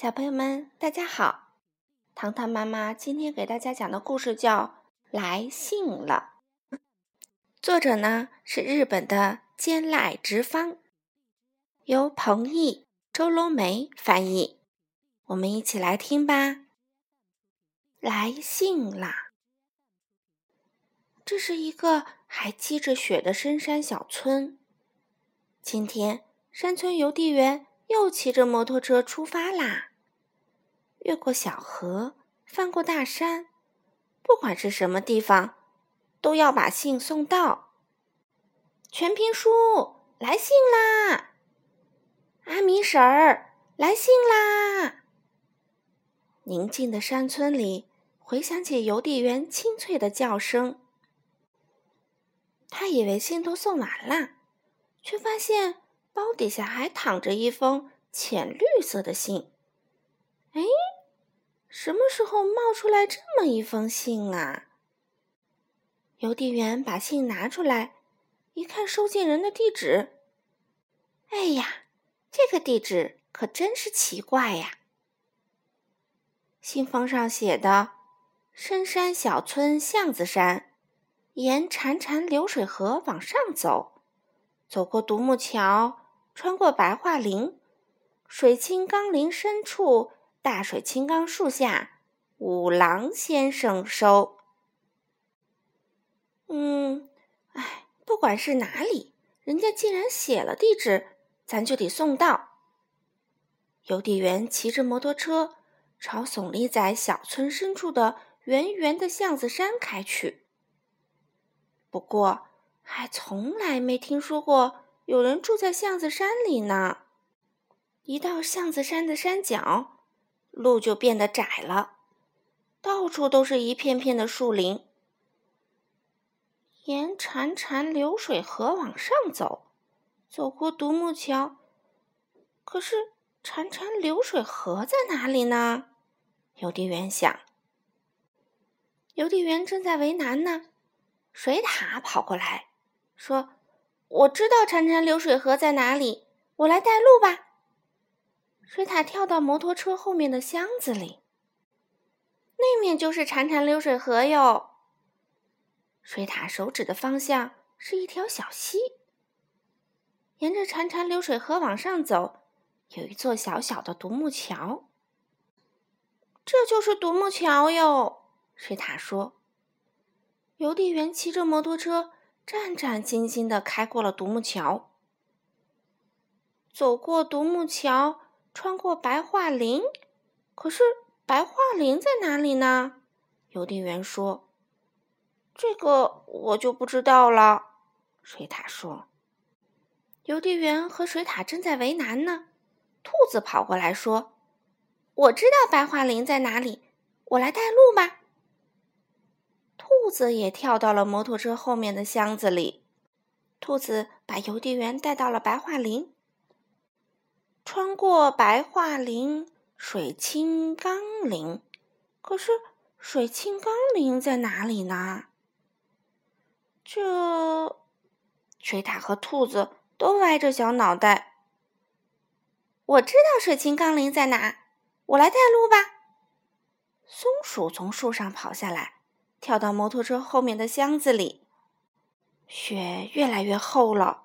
小朋友们，大家好！糖糖妈妈今天给大家讲的故事叫《来信了》，作者呢是日本的兼濑直方，由彭毅、周龙梅翻译。我们一起来听吧。来信啦！这是一个还积着雪的深山小村。今天，山村邮递员又骑着摩托车出发啦。越过小河，翻过大山，不管是什么地方，都要把信送到。全平叔来信啦！阿米婶儿来信啦！宁静的山村里回响起邮递员清脆的叫声。他以为信都送完了，却发现包底下还躺着一封浅绿色的信。什么时候冒出来这么一封信啊？邮递员把信拿出来，一看收件人的地址，哎呀，这个地址可真是奇怪呀！信封上写的：“深山小村巷子山，沿潺潺流水河往上走，走过独木桥，穿过白桦林，水清冈林深处。”大水青冈树下，五郎先生收。嗯，哎，不管是哪里，人家既然写了地址，咱就得送到。邮递员骑着摩托车，朝耸立在小村深处的圆圆的巷子山开去。不过，还从来没听说过有人住在巷子山里呢。一到巷子山的山脚。路就变得窄了，到处都是一片片的树林。沿潺潺流水河往上走，走过独木桥。可是潺潺流水河在哪里呢？邮递员想。邮递员正在为难呢，水獭跑过来，说：“我知道潺潺流水河在哪里，我来带路吧。”水獭跳到摩托车后面的箱子里，那面就是潺潺流水河哟。水獭手指的方向是一条小溪，沿着潺潺流水河往上走，有一座小小的独木桥。这就是独木桥哟，水獭说。邮递员骑着摩托车，战战兢兢地开过了独木桥，走过独木桥。穿过白桦林，可是白桦林在哪里呢？邮递员说：“这个我就不知道了。”水獭说：“邮递员和水獭正在为难呢。”兔子跑过来说：“我知道白桦林在哪里，我来带路吧。”兔子也跳到了摩托车后面的箱子里。兔子把邮递员带到了白桦林。穿过白桦林，水清冈林。可是水清冈林在哪里呢？这水獭和兔子都歪着小脑袋。我知道水清冈林在哪，我来带路吧。松鼠从树上跑下来，跳到摩托车后面的箱子里。雪越来越厚了。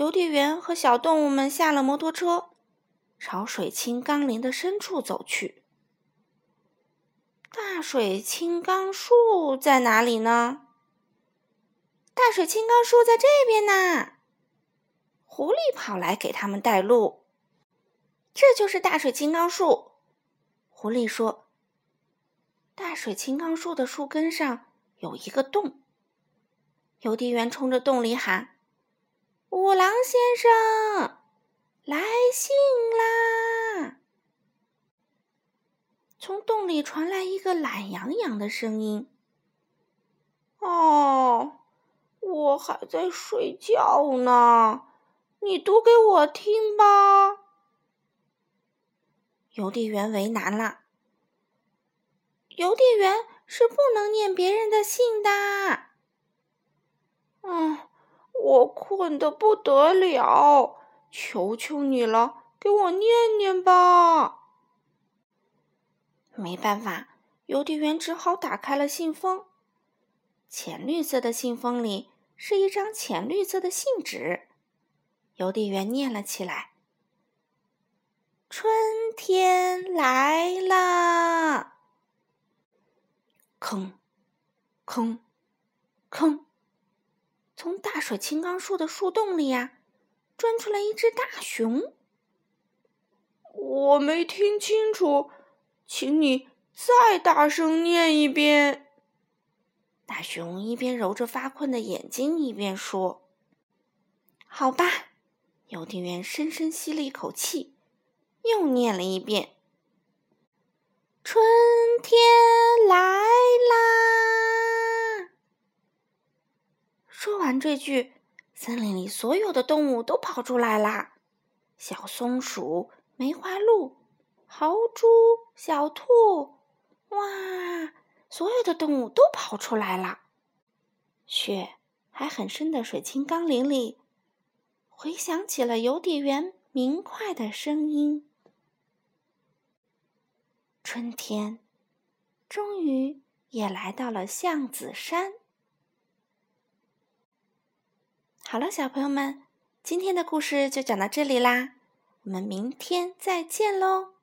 邮递员和小动物们下了摩托车，朝水清冈林的深处走去。大水青冈树在哪里呢？大水青冈树在这边呢。狐狸跑来给他们带路。这就是大水青冈树。狐狸说：“大水青冈树的树根上有一个洞。”邮递员冲着洞里喊。五郎先生，来信啦！从洞里传来一个懒洋洋的声音。哦，我还在睡觉呢，你读给我听吧。邮递员为难了，邮递员是不能念别人的信的。嗯。我困得不得了，求求你了，给我念念吧。没办法，邮递员只好打开了信封。浅绿色的信封里是一张浅绿色的信纸。邮递员念了起来：“春天来了。”吭，吭，吭，从大水青冈树的树洞里呀，钻出来一只大熊。我没听清楚，请你再大声念一遍。大熊一边揉着发困的眼睛，一边说：“好吧。”邮递员深深吸了一口气，又念了一遍：“春天来啦！”说完这句，森林里所有的动物都跑出来啦：小松鼠、梅花鹿、豪猪、小兔，哇！所有的动物都跑出来了，雪还很深的水清冈林里，回响起了邮递员明快的声音。春天终于也来到了橡子山。好了，小朋友们，今天的故事就讲到这里啦，我们明天再见喽。